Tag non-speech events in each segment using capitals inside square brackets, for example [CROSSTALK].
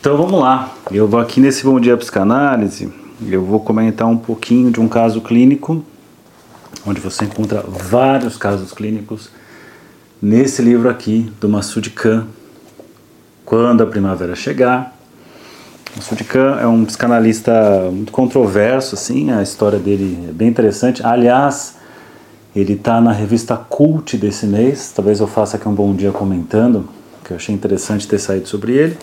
Então vamos lá. Eu vou aqui nesse Bom Dia Psicanálise, eu vou comentar um pouquinho de um caso clínico, onde você encontra vários casos clínicos nesse livro aqui do Masud Khan, Quando a Primavera Chegar. Masud Khan é um psicanalista muito controverso, assim, a história dele é bem interessante. Aliás, ele está na revista Cult desse mês, talvez eu faça aqui um bom dia comentando, que eu achei interessante ter saído sobre ele.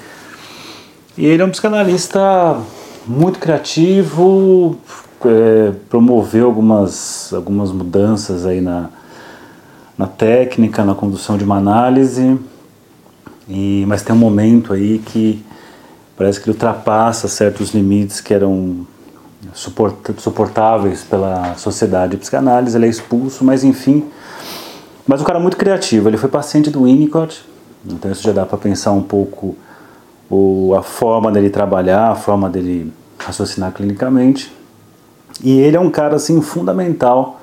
E ele é um psicanalista muito criativo, é, promoveu algumas, algumas mudanças aí na, na técnica, na condução de uma análise, e, mas tem um momento aí que parece que ele ultrapassa certos limites que eram suportáveis pela sociedade de psicanálise, ele é expulso, mas enfim. Mas o cara muito criativo, ele foi paciente do Winnicott, então isso já dá para pensar um pouco o, a forma dele trabalhar, a forma dele raciocinar clinicamente. E ele é um cara assim fundamental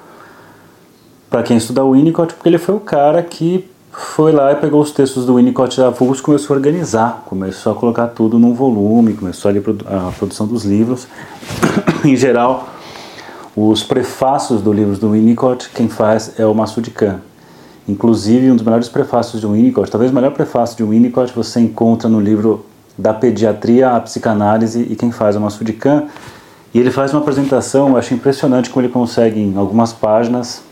para quem estuda o Winnicott, porque ele foi o cara que foi lá e pegou os textos do Winnicott da Vulgus e começou a organizar, começou a colocar tudo num volume, começou ali a produção dos livros. [COUGHS] em geral, os prefácios dos livros do Winnicott, quem faz é o Masud Khan. Inclusive, um dos melhores prefácios de Winnicott, talvez o melhor prefácio de Winnicott, você encontra no livro da pediatria à psicanálise e quem faz é o Masud Khan. E ele faz uma apresentação, eu acho impressionante como ele consegue, em algumas páginas,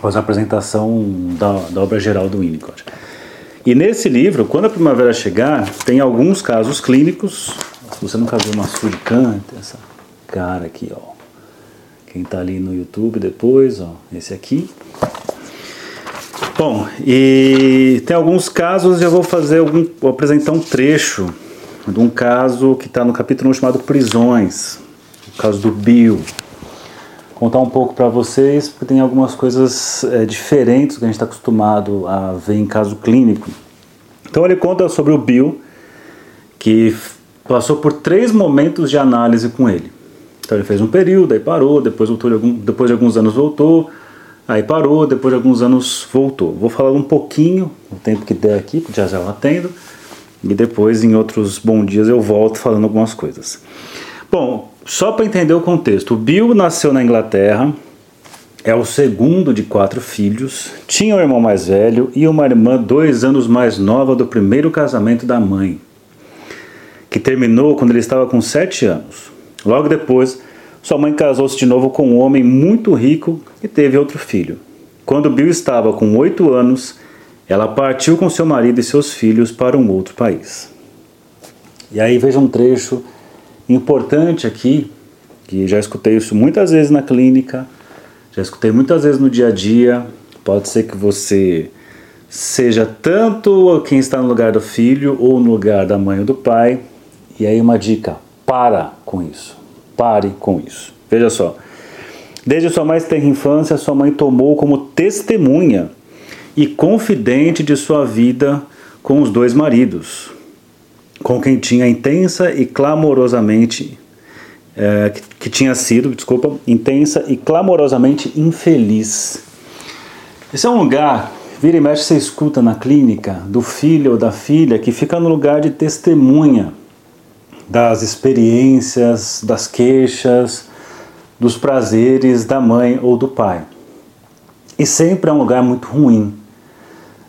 fazer uma apresentação da, da obra geral do Winnicott. E nesse livro, quando a primavera chegar, tem alguns casos clínicos. Se você nunca viu Masud Khan, tem essa cara aqui, ó. Quem está ali no YouTube depois, ó, esse aqui. Bom, e tem alguns casos, eu vou fazer algum, vou apresentar um trecho de um caso que está no capítulo 1 chamado Prisões, o caso do Bill. Contar um pouco para vocês, porque tem algumas coisas é, diferentes que a gente está acostumado a ver em caso clínico. Então ele conta sobre o Bill, que passou por três momentos de análise com ele. Então ele fez um período, aí parou, depois, voltou depois de alguns anos voltou, Aí parou, depois de alguns anos voltou. Vou falar um pouquinho, o tempo que der aqui, já já eu atendo. E depois, em outros bons dias, eu volto falando algumas coisas. Bom, só para entender o contexto: o Bill nasceu na Inglaterra, é o segundo de quatro filhos, tinha um irmão mais velho e uma irmã dois anos mais nova do primeiro casamento da mãe, que terminou quando ele estava com sete anos. Logo depois, sua mãe casou-se de novo com um homem muito rico e teve outro filho. Quando Bill estava com oito anos, ela partiu com seu marido e seus filhos para um outro país. E aí veja um trecho importante aqui, que já escutei isso muitas vezes na clínica, já escutei muitas vezes no dia a dia. Pode ser que você seja tanto quem está no lugar do filho ou no lugar da mãe ou do pai. E aí uma dica: para com isso. Pare com isso. Veja só. Desde sua mais tenra infância, sua mãe tomou como testemunha e confidente de sua vida com os dois maridos, com quem tinha intensa e clamorosamente é, que, que tinha sido, desculpa, intensa e clamorosamente infeliz. Esse é um lugar, vira e mexe, você escuta na clínica do filho ou da filha que fica no lugar de testemunha das experiências, das queixas, dos prazeres da mãe ou do pai. E sempre é um lugar muito ruim.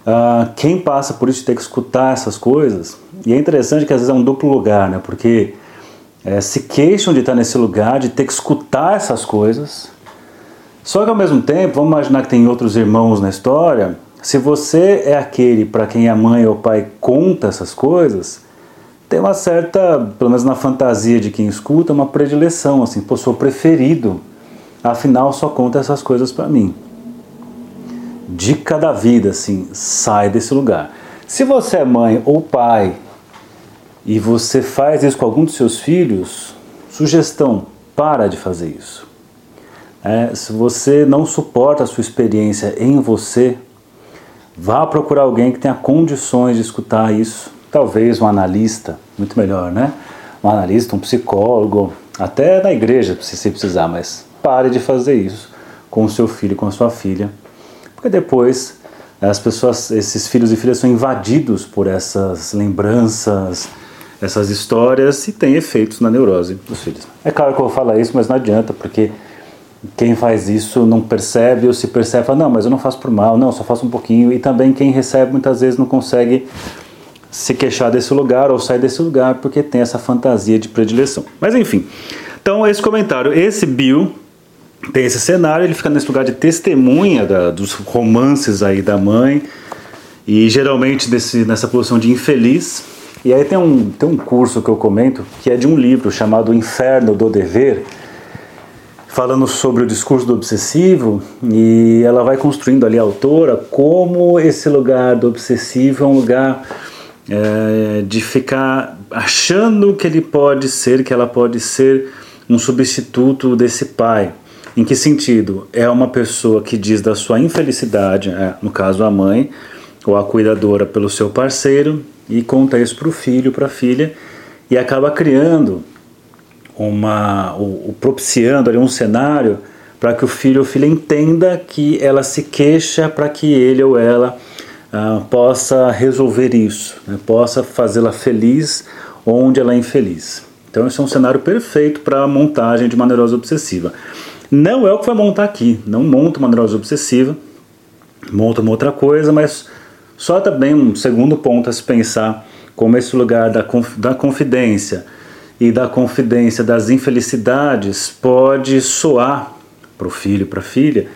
Uh, quem passa por isso ter que escutar essas coisas, e é interessante que às vezes é um duplo lugar, né? porque é, se queixam de estar nesse lugar, de ter que escutar essas coisas, só que ao mesmo tempo, vamos imaginar que tem outros irmãos na história, se você é aquele para quem a mãe ou o pai conta essas coisas, tem uma certa, pelo menos na fantasia de quem escuta, uma predileção, assim, pô, sou preferido, afinal só conta essas coisas para mim. Dica da vida, assim, sai desse lugar. Se você é mãe ou pai e você faz isso com algum dos seus filhos, sugestão, para de fazer isso. É, se você não suporta a sua experiência em você, vá procurar alguém que tenha condições de escutar isso talvez um analista, muito melhor, né? Um analista, um psicólogo, até na igreja, se precisar, mas pare de fazer isso com o seu filho, com a sua filha, porque depois as pessoas, esses filhos e filhas são invadidos por essas lembranças, essas histórias e tem efeitos na neurose dos filhos. É claro que eu vou falar isso, mas não adianta, porque quem faz isso não percebe ou se percebe, fala, não, mas eu não faço por mal, não, só faço um pouquinho. E também quem recebe muitas vezes não consegue se queixar desse lugar ou sair desse lugar porque tem essa fantasia de predileção. Mas enfim, então esse comentário, esse Bill tem esse cenário, ele fica nesse lugar de testemunha da, dos romances aí da mãe e geralmente desse, nessa posição de infeliz. E aí tem um, tem um curso que eu comento que é de um livro chamado Inferno do Dever, falando sobre o discurso do obsessivo e ela vai construindo ali a autora como esse lugar do obsessivo é um lugar é, de ficar achando que ele pode ser, que ela pode ser um substituto desse pai. Em que sentido? É uma pessoa que diz da sua infelicidade, é, no caso a mãe, ou a cuidadora pelo seu parceiro, e conta isso para o filho, para a filha, e acaba criando uma, o, propiciando ali um cenário para que o filho ou filha entenda que ela se queixa para que ele ou ela ah, possa resolver isso, né, possa fazê-la feliz onde ela é infeliz. Então esse é um cenário perfeito para a montagem de uma neurose obsessiva. Não é o que vai montar aqui, não monta uma neurose obsessiva, monta uma outra coisa, mas só também um segundo ponto a se pensar como esse lugar da, da confidência e da confidência das infelicidades pode soar para o filho, para a filha,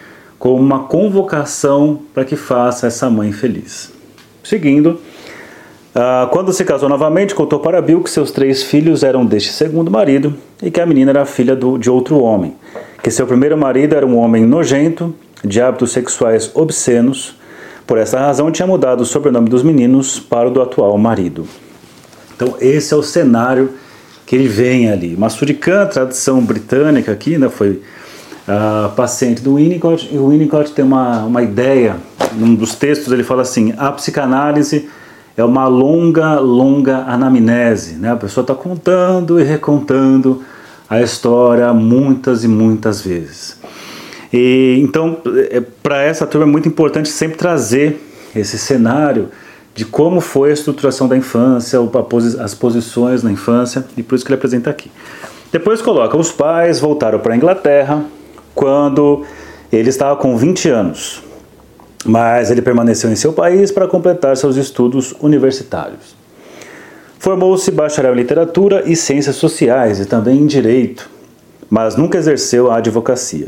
como uma convocação para que faça essa mãe feliz. Seguindo, ah, quando se casou novamente, contou para Bill que seus três filhos eram deste segundo marido e que a menina era filha de outro homem, que seu primeiro marido era um homem nojento, de hábitos sexuais obscenos, por essa razão tinha mudado o sobrenome dos meninos para o do atual marido. Então esse é o cenário que ele vem ali. Masurican, tradição britânica aqui, né, foi uh, paciente do Winnicott, e o Winnicott tem uma, uma ideia, num dos textos ele fala assim, a psicanálise é uma longa, longa anamnese, né? a pessoa está contando e recontando a história muitas e muitas vezes. E, então, é, para essa turma é muito importante sempre trazer esse cenário de como foi a estruturação da infância, as posições na infância, e por isso que ele apresenta aqui. Depois coloca: os pais voltaram para a Inglaterra quando ele estava com 20 anos, mas ele permaneceu em seu país para completar seus estudos universitários. Formou-se bacharel em literatura e ciências sociais e também em direito, mas nunca exerceu a advocacia.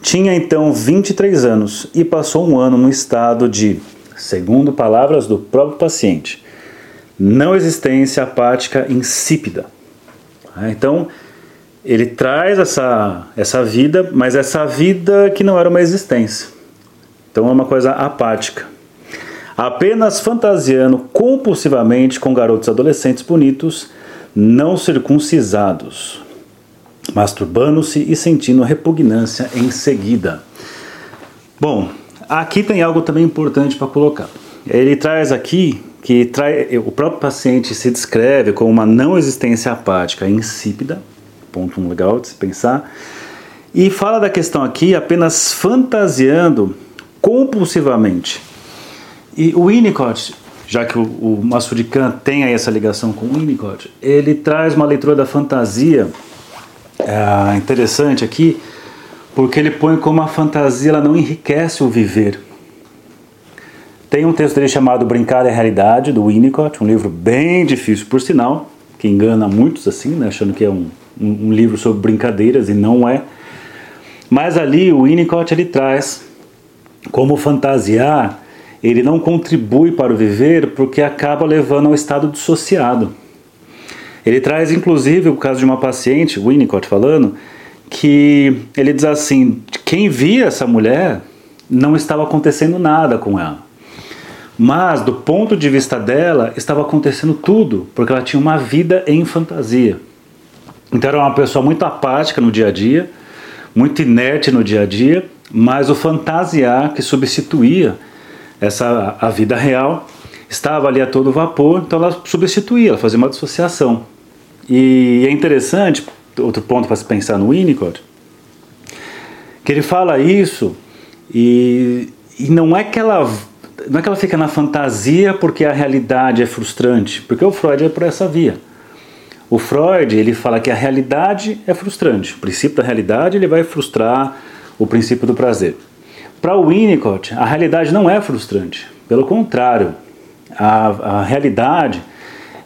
Tinha então 23 anos e passou um ano no estado de segundo palavras do próprio paciente, não existência apática insípida. Ah, então, ele traz essa, essa vida, mas essa vida que não era uma existência. Então, é uma coisa apática. Apenas fantasiando compulsivamente com garotos adolescentes bonitos, não circuncisados, masturbando-se e sentindo repugnância em seguida. Bom, Aqui tem algo também importante para colocar. Ele traz aqui que trai, o próprio paciente se descreve como uma não existência apática insípida, ponto legal de se pensar, e fala da questão aqui apenas fantasiando compulsivamente. E o Winnicott, já que o, o tem aí essa ligação com o Winnicott, ele traz uma leitura da fantasia é, interessante aqui, porque ele põe como a fantasia ela não enriquece o viver. Tem um texto dele chamado Brincar é Realidade, do Winnicott, um livro bem difícil, por sinal, que engana muitos assim, né, achando que é um, um, um livro sobre brincadeiras e não é. Mas ali o Winnicott ele traz como fantasiar, ele não contribui para o viver porque acaba levando ao estado dissociado. Ele traz inclusive o caso de uma paciente, Winnicott falando, que ele diz assim: quem via essa mulher não estava acontecendo nada com ela. Mas, do ponto de vista dela, estava acontecendo tudo, porque ela tinha uma vida em fantasia. Então, era uma pessoa muito apática no dia a dia, muito inerte no dia a dia, mas o fantasiar que substituía essa a vida real estava ali a todo vapor, então ela substituía, ela fazia uma dissociação. E é interessante outro ponto para se pensar no Winnicott, que ele fala isso e, e não é que ela não é que ela fica na fantasia porque a realidade é frustrante, porque o Freud é por essa via. O Freud ele fala que a realidade é frustrante. O princípio da realidade ele vai frustrar o princípio do prazer. Para o Winnicott, a realidade não é frustrante. Pelo contrário, a, a realidade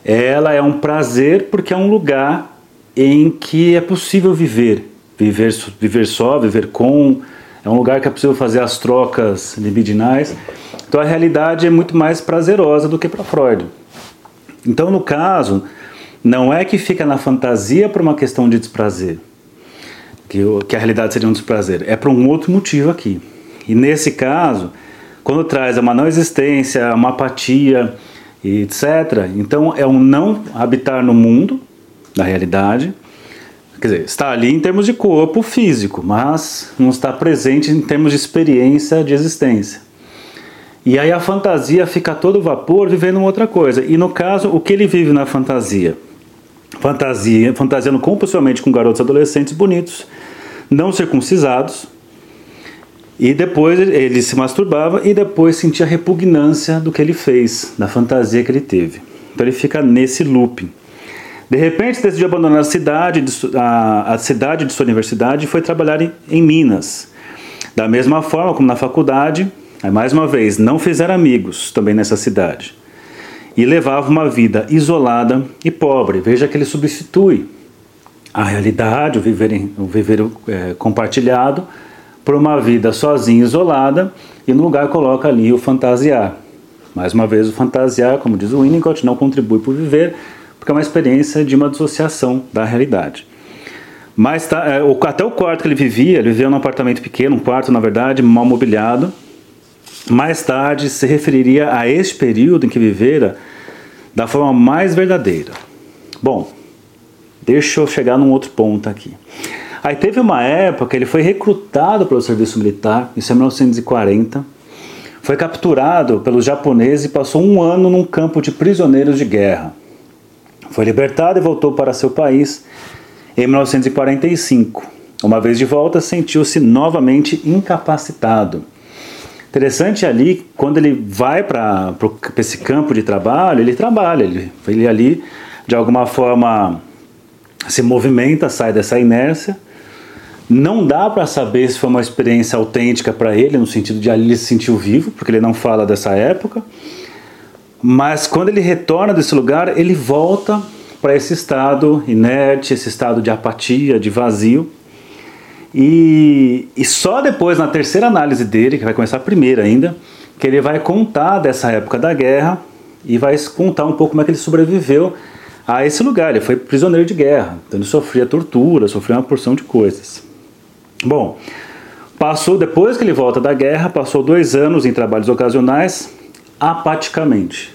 ela é um prazer porque é um lugar em que é possível viver, viver, viver só, viver com. É um lugar que é possível fazer as trocas libidinais. Então a realidade é muito mais prazerosa do que para Freud. Então, no caso, não é que fica na fantasia por uma questão de desprazer, que, que a realidade seria um desprazer, é por um outro motivo aqui. E nesse caso, quando traz uma não existência, uma apatia, etc., então é um não habitar no mundo, da realidade, quer dizer, está ali em termos de corpo físico, mas não está presente em termos de experiência de existência. E aí a fantasia fica todo vapor vivendo outra coisa. E no caso, o que ele vive na fantasia? Fantasia, fantasiando compulsivamente com garotos adolescentes bonitos, não circuncisados, e depois ele se masturbava e depois sentia repugnância do que ele fez, da fantasia que ele teve. Então ele fica nesse looping. De repente decidiu abandonar a cidade, a, a cidade de sua universidade e foi trabalhar em, em Minas. Da mesma forma como na faculdade, mais uma vez, não fizeram amigos também nessa cidade. E levava uma vida isolada e pobre. Veja que ele substitui a realidade, o viver, o viver é, compartilhado, por uma vida sozinha, isolada, e no lugar coloca ali o fantasiar. Mais uma vez, o fantasiar, como diz o Winnicott, não contribui para o viver, porque é uma experiência de uma dissociação da realidade. Mas tá, é, até o quarto que ele vivia, ele vivia num apartamento pequeno, um quarto, na verdade, mal mobiliado. Mais tarde se referiria a este período em que vivera da forma mais verdadeira. Bom, deixa eu chegar num outro ponto aqui. Aí teve uma época que ele foi recrutado pelo serviço militar, isso é 1940. Foi capturado pelos japoneses e passou um ano num campo de prisioneiros de guerra. Foi libertado e voltou para seu país em 1945. Uma vez de volta, sentiu-se novamente incapacitado. Interessante ali, quando ele vai para esse campo de trabalho, ele trabalha, ele, ele ali de alguma forma se movimenta, sai dessa inércia não dá para saber se foi uma experiência autêntica para ele, no sentido de ali ele se sentiu vivo, porque ele não fala dessa época. Mas quando ele retorna desse lugar, ele volta para esse estado inerte, esse estado de apatia, de vazio. E, e só depois, na terceira análise dele, que vai começar a primeira ainda, que ele vai contar dessa época da guerra e vai contar um pouco como é que ele sobreviveu a esse lugar. Ele foi prisioneiro de guerra, então ele sofria tortura, sofria uma porção de coisas. Bom, passou depois que ele volta da guerra, passou dois anos em trabalhos ocasionais, apaticamente.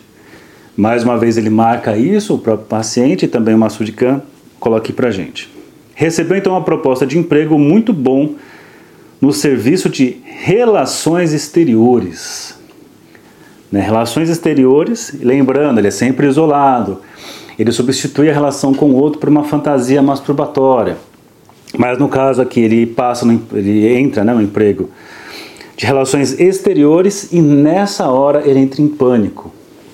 Mais uma vez ele marca isso, o próprio paciente e também o Massoud Khan coloca aqui pra gente. Recebeu então uma proposta de emprego muito bom no serviço de relações exteriores. Né? Relações exteriores, lembrando, ele é sempre isolado. Ele substitui a relação com o outro por uma fantasia masturbatória. Mas no caso aqui, ele passa, no, ele entra né, no emprego de relações exteriores e nessa hora ele entra em pânico.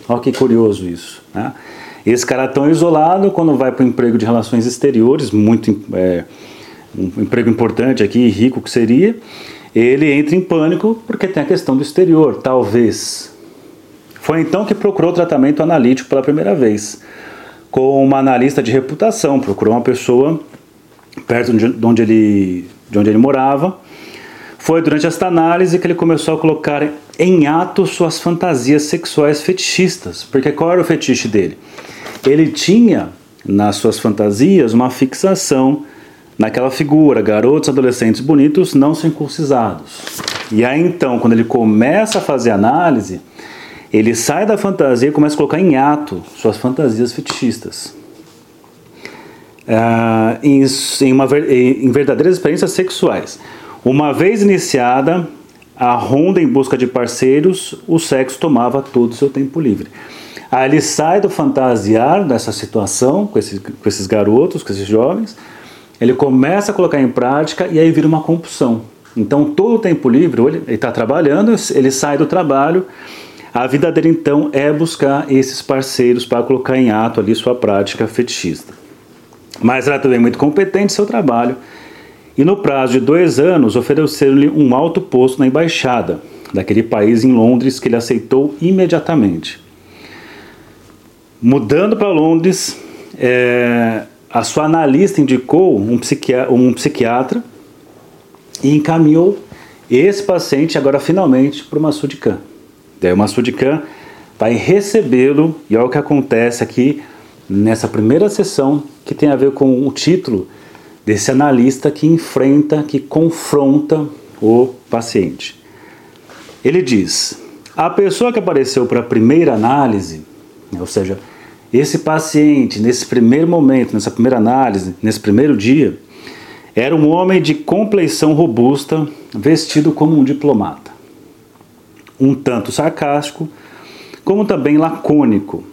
Olha que curioso isso. Né? Esse cara tão isolado, quando vai para o emprego de relações exteriores, muito é, um emprego importante aqui, rico que seria, ele entra em pânico porque tem a questão do exterior, talvez. Foi então que procurou tratamento analítico pela primeira vez, com uma analista de reputação, procurou uma pessoa perto de onde ele, de onde ele morava. Foi durante esta análise que ele começou a colocar em ato suas fantasias sexuais fetichistas. Porque qual era o fetiche dele? Ele tinha nas suas fantasias uma fixação naquela figura, garotos adolescentes bonitos não circuncisados. E aí então, quando ele começa a fazer análise, ele sai da fantasia e começa a colocar em ato suas fantasias fetichistas uh, em, em, uma, em verdadeiras experiências sexuais. Uma vez iniciada a ronda em busca de parceiros, o sexo tomava todo o seu tempo livre. Aí ele sai do fantasiar dessa situação com esses, com esses garotos, com esses jovens, ele começa a colocar em prática e aí vira uma compulsão. Então, todo o tempo livre, ele está trabalhando, ele sai do trabalho, a vida dele então é buscar esses parceiros para colocar em ato ali sua prática fetichista. Mas era também muito competente seu trabalho e no prazo de dois anos ofereceram-lhe um alto posto na embaixada daquele país em Londres que ele aceitou imediatamente. Mudando para Londres, é, a sua analista indicou um, psiquiatra, um psiquiatra e encaminhou esse paciente agora finalmente para o Massoud Khan. Daí o Massoud Khan vai recebê-lo e olha o que acontece aqui nessa primeira sessão que tem a ver com o título desse analista que enfrenta, que confronta o paciente. Ele diz: a pessoa que apareceu para a primeira análise, ou seja, esse paciente nesse primeiro momento, nessa primeira análise, nesse primeiro dia, era um homem de compleição robusta, vestido como um diplomata. Um tanto sarcástico, como também lacônico.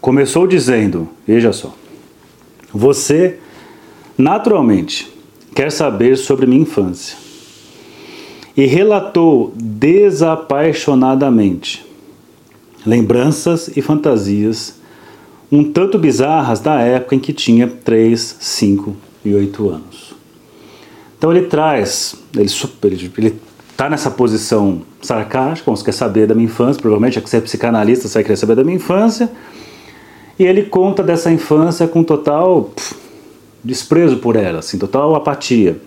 Começou dizendo: Veja só, você naturalmente quer saber sobre minha infância. E relatou desapaixonadamente lembranças e fantasias um tanto bizarras da época em que tinha 3, 5 e 8 anos. Então ele traz, ele, ele, ele tá nessa posição sarcástica, você quer saber da minha infância, provavelmente é que você é psicanalista, você vai querer saber da minha infância, e ele conta dessa infância com total pff, desprezo por ela, assim, total apatia.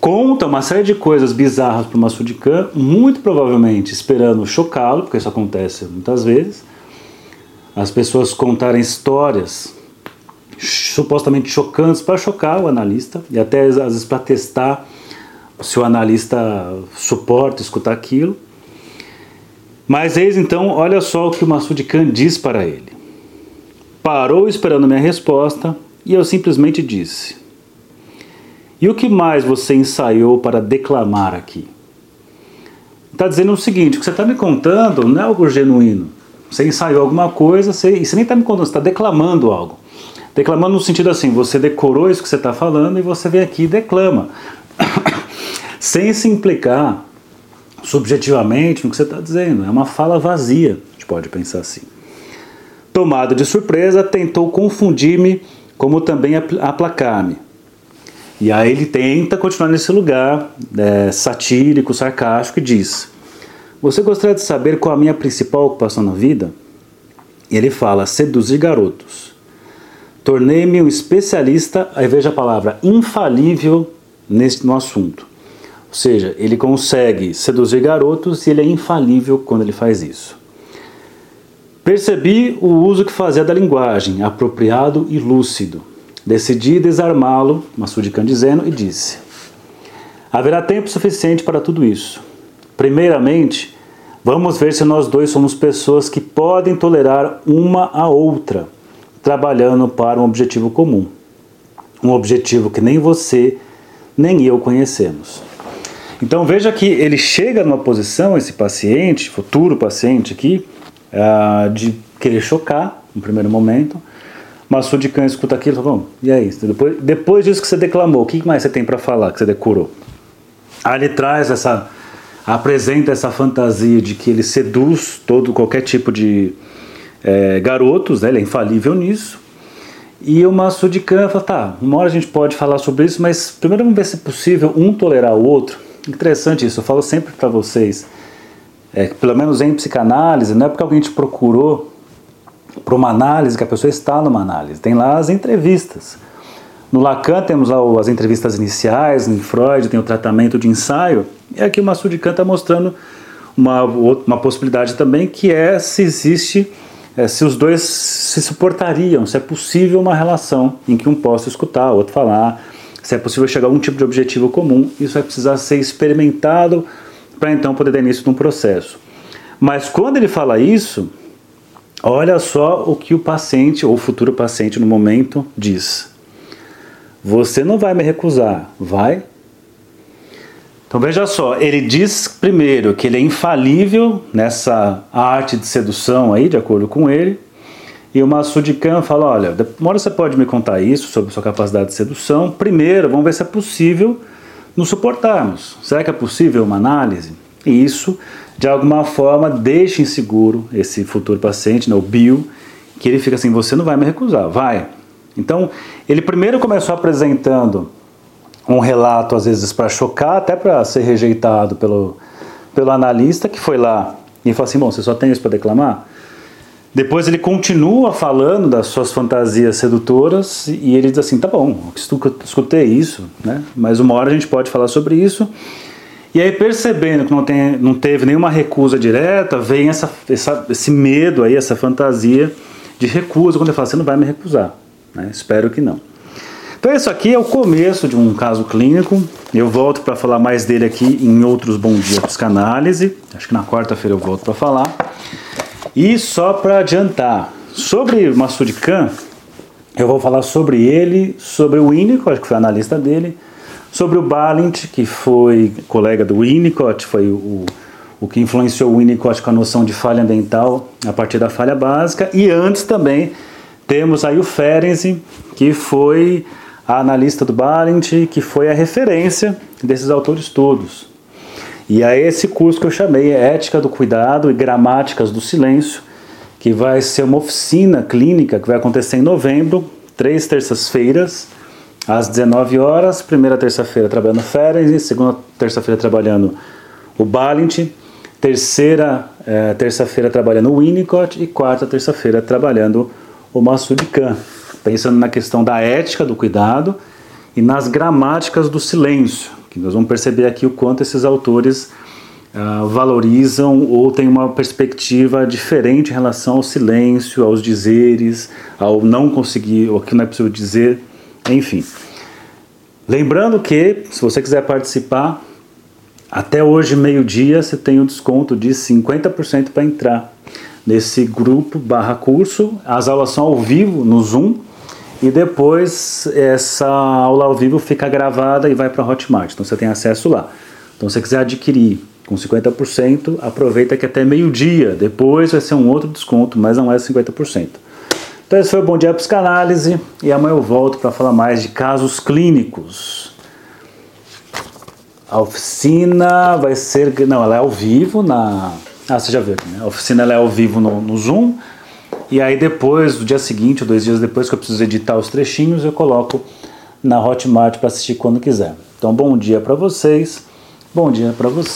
Conta uma série de coisas bizarras para o Massoud Khan, muito provavelmente esperando chocá-lo, porque isso acontece muitas vezes. As pessoas contarem histórias supostamente chocantes para chocar o analista e até às vezes para testar se o analista suporta escutar aquilo. Mas eis então, olha só o que o Massoud Khan diz para ele. Parou esperando minha resposta e eu simplesmente disse: E o que mais você ensaiou para declamar aqui? Está dizendo o seguinte: o que você está me contando não é algo genuíno. Você ensaiou alguma coisa você, e você nem está me contando, você está declamando algo. Declamando no sentido assim: você decorou isso que você está falando e você vem aqui e declama. [COUGHS] sem se implicar subjetivamente no que você está dizendo. É uma fala vazia, a gente pode pensar assim. Tomado de surpresa, tentou confundir-me, como também aplacar-me. E aí ele tenta continuar nesse lugar é, satírico, sarcástico e diz: Você gostaria de saber qual a minha principal ocupação na vida? E ele fala: seduzir garotos. Tornei-me um especialista, aí veja a palavra infalível nesse, no assunto. Ou seja, ele consegue seduzir garotos e ele é infalível quando ele faz isso. Percebi o uso que fazia da linguagem, apropriado e lúcido. Decidi desarmá-lo, Massoud Khan dizendo, e disse: Haverá tempo suficiente para tudo isso. Primeiramente, vamos ver se nós dois somos pessoas que podem tolerar uma a outra, trabalhando para um objetivo comum. Um objetivo que nem você nem eu conhecemos. Então veja que ele chega numa posição, esse paciente, futuro paciente aqui, uh, de querer chocar no primeiro momento. Mas o Khan escuta aquilo e fala, e é isso. Depois, depois disso que você declamou, o que mais você tem para falar, que você decorou? Aí ele traz essa, apresenta essa fantasia de que ele seduz todo, qualquer tipo de é, garotos, né? ele é infalível nisso. E o Massoud Khan fala, tá, uma hora a gente pode falar sobre isso, mas primeiro vamos ver se é possível um tolerar o outro. Interessante isso, eu falo sempre para vocês, é, pelo menos em psicanálise, não é porque alguém te procurou para uma análise que a pessoa está numa análise, tem lá as entrevistas. No Lacan temos lá as entrevistas iniciais, em Freud tem o tratamento de ensaio, e aqui o Massoud Khan está mostrando uma, uma possibilidade também que é se existe, é, se os dois se suportariam, se é possível uma relação em que um possa escutar, o outro falar, se é possível chegar a algum tipo de objetivo comum, isso vai precisar ser experimentado para então poder dar início num processo. Mas quando ele fala isso, olha só o que o paciente ou o futuro paciente no momento diz. Você não vai me recusar, vai? Então veja só, ele diz primeiro que ele é infalível nessa arte de sedução aí, de acordo com ele, e o Massoud Khan fala: olha, hora você pode me contar isso sobre sua capacidade de sedução. Primeiro, vamos ver se é possível nos suportarmos. Será que é possível uma análise? E isso, de alguma forma, deixa inseguro esse futuro paciente, né, o Bill, que ele fica assim: você não vai me recusar, vai. Então, ele primeiro começou apresentando um relato, às vezes, para chocar, até para ser rejeitado pelo, pelo analista, que foi lá e falou assim: Bom, você só tem isso para declamar? Depois ele continua falando das suas fantasias sedutoras e ele diz assim: tá bom, escutei isso, né? mas uma hora a gente pode falar sobre isso. E aí, percebendo que não, tem, não teve nenhuma recusa direta, vem essa, essa, esse medo aí, essa fantasia de recusa, quando ele fala: você não vai me recusar. Né? Espero que não. Então, isso aqui é o começo de um caso clínico. Eu volto para falar mais dele aqui em outros Bom Dia Psicanálise. Acho que na quarta-feira eu volto para falar. E só para adiantar, sobre Massoud Khan, eu vou falar sobre ele, sobre o Winnicott, que foi analista dele, sobre o Balint, que foi colega do Winnicott, foi o, o que influenciou o Winnicott com a noção de falha dental a partir da falha básica, e antes também temos aí o Ferenczi, que foi a analista do Balint, que foi a referência desses autores todos. E é esse curso que eu chamei Ética do Cuidado e Gramáticas do Silêncio, que vai ser uma oficina clínica que vai acontecer em novembro, três terças-feiras, às 19 horas. Primeira terça-feira trabalhando Ferenc, segunda terça-feira trabalhando o Balint, terceira é, terça-feira trabalhando o Winnicott e quarta terça-feira trabalhando o Massoud Khan, pensando na questão da ética do cuidado e nas gramáticas do silêncio, que nós vamos perceber aqui o quanto esses autores uh, valorizam ou têm uma perspectiva diferente em relação ao silêncio, aos dizeres, ao não conseguir, o que não é possível dizer, enfim. Lembrando que, se você quiser participar, até hoje, meio-dia, você tem um desconto de 50% para entrar nesse grupo barra curso. As aulas são ao vivo no Zoom e depois essa aula ao vivo fica gravada e vai para Hotmart. Então você tem acesso lá. Então se você quiser adquirir com 50%, aproveita que até meio-dia. Depois vai ser um outro desconto, mas não é 50%. Então esse foi o Bom Dia Psicanálise e amanhã eu volto para falar mais de casos clínicos. A oficina vai ser. Não, ela é ao vivo na. Ah, você já viu, né? A oficina é ao vivo no, no Zoom e aí depois, no dia seguinte, ou dois dias depois que eu preciso editar os trechinhos, eu coloco na Hotmart para assistir quando quiser. Então, bom dia para vocês. Bom dia para você.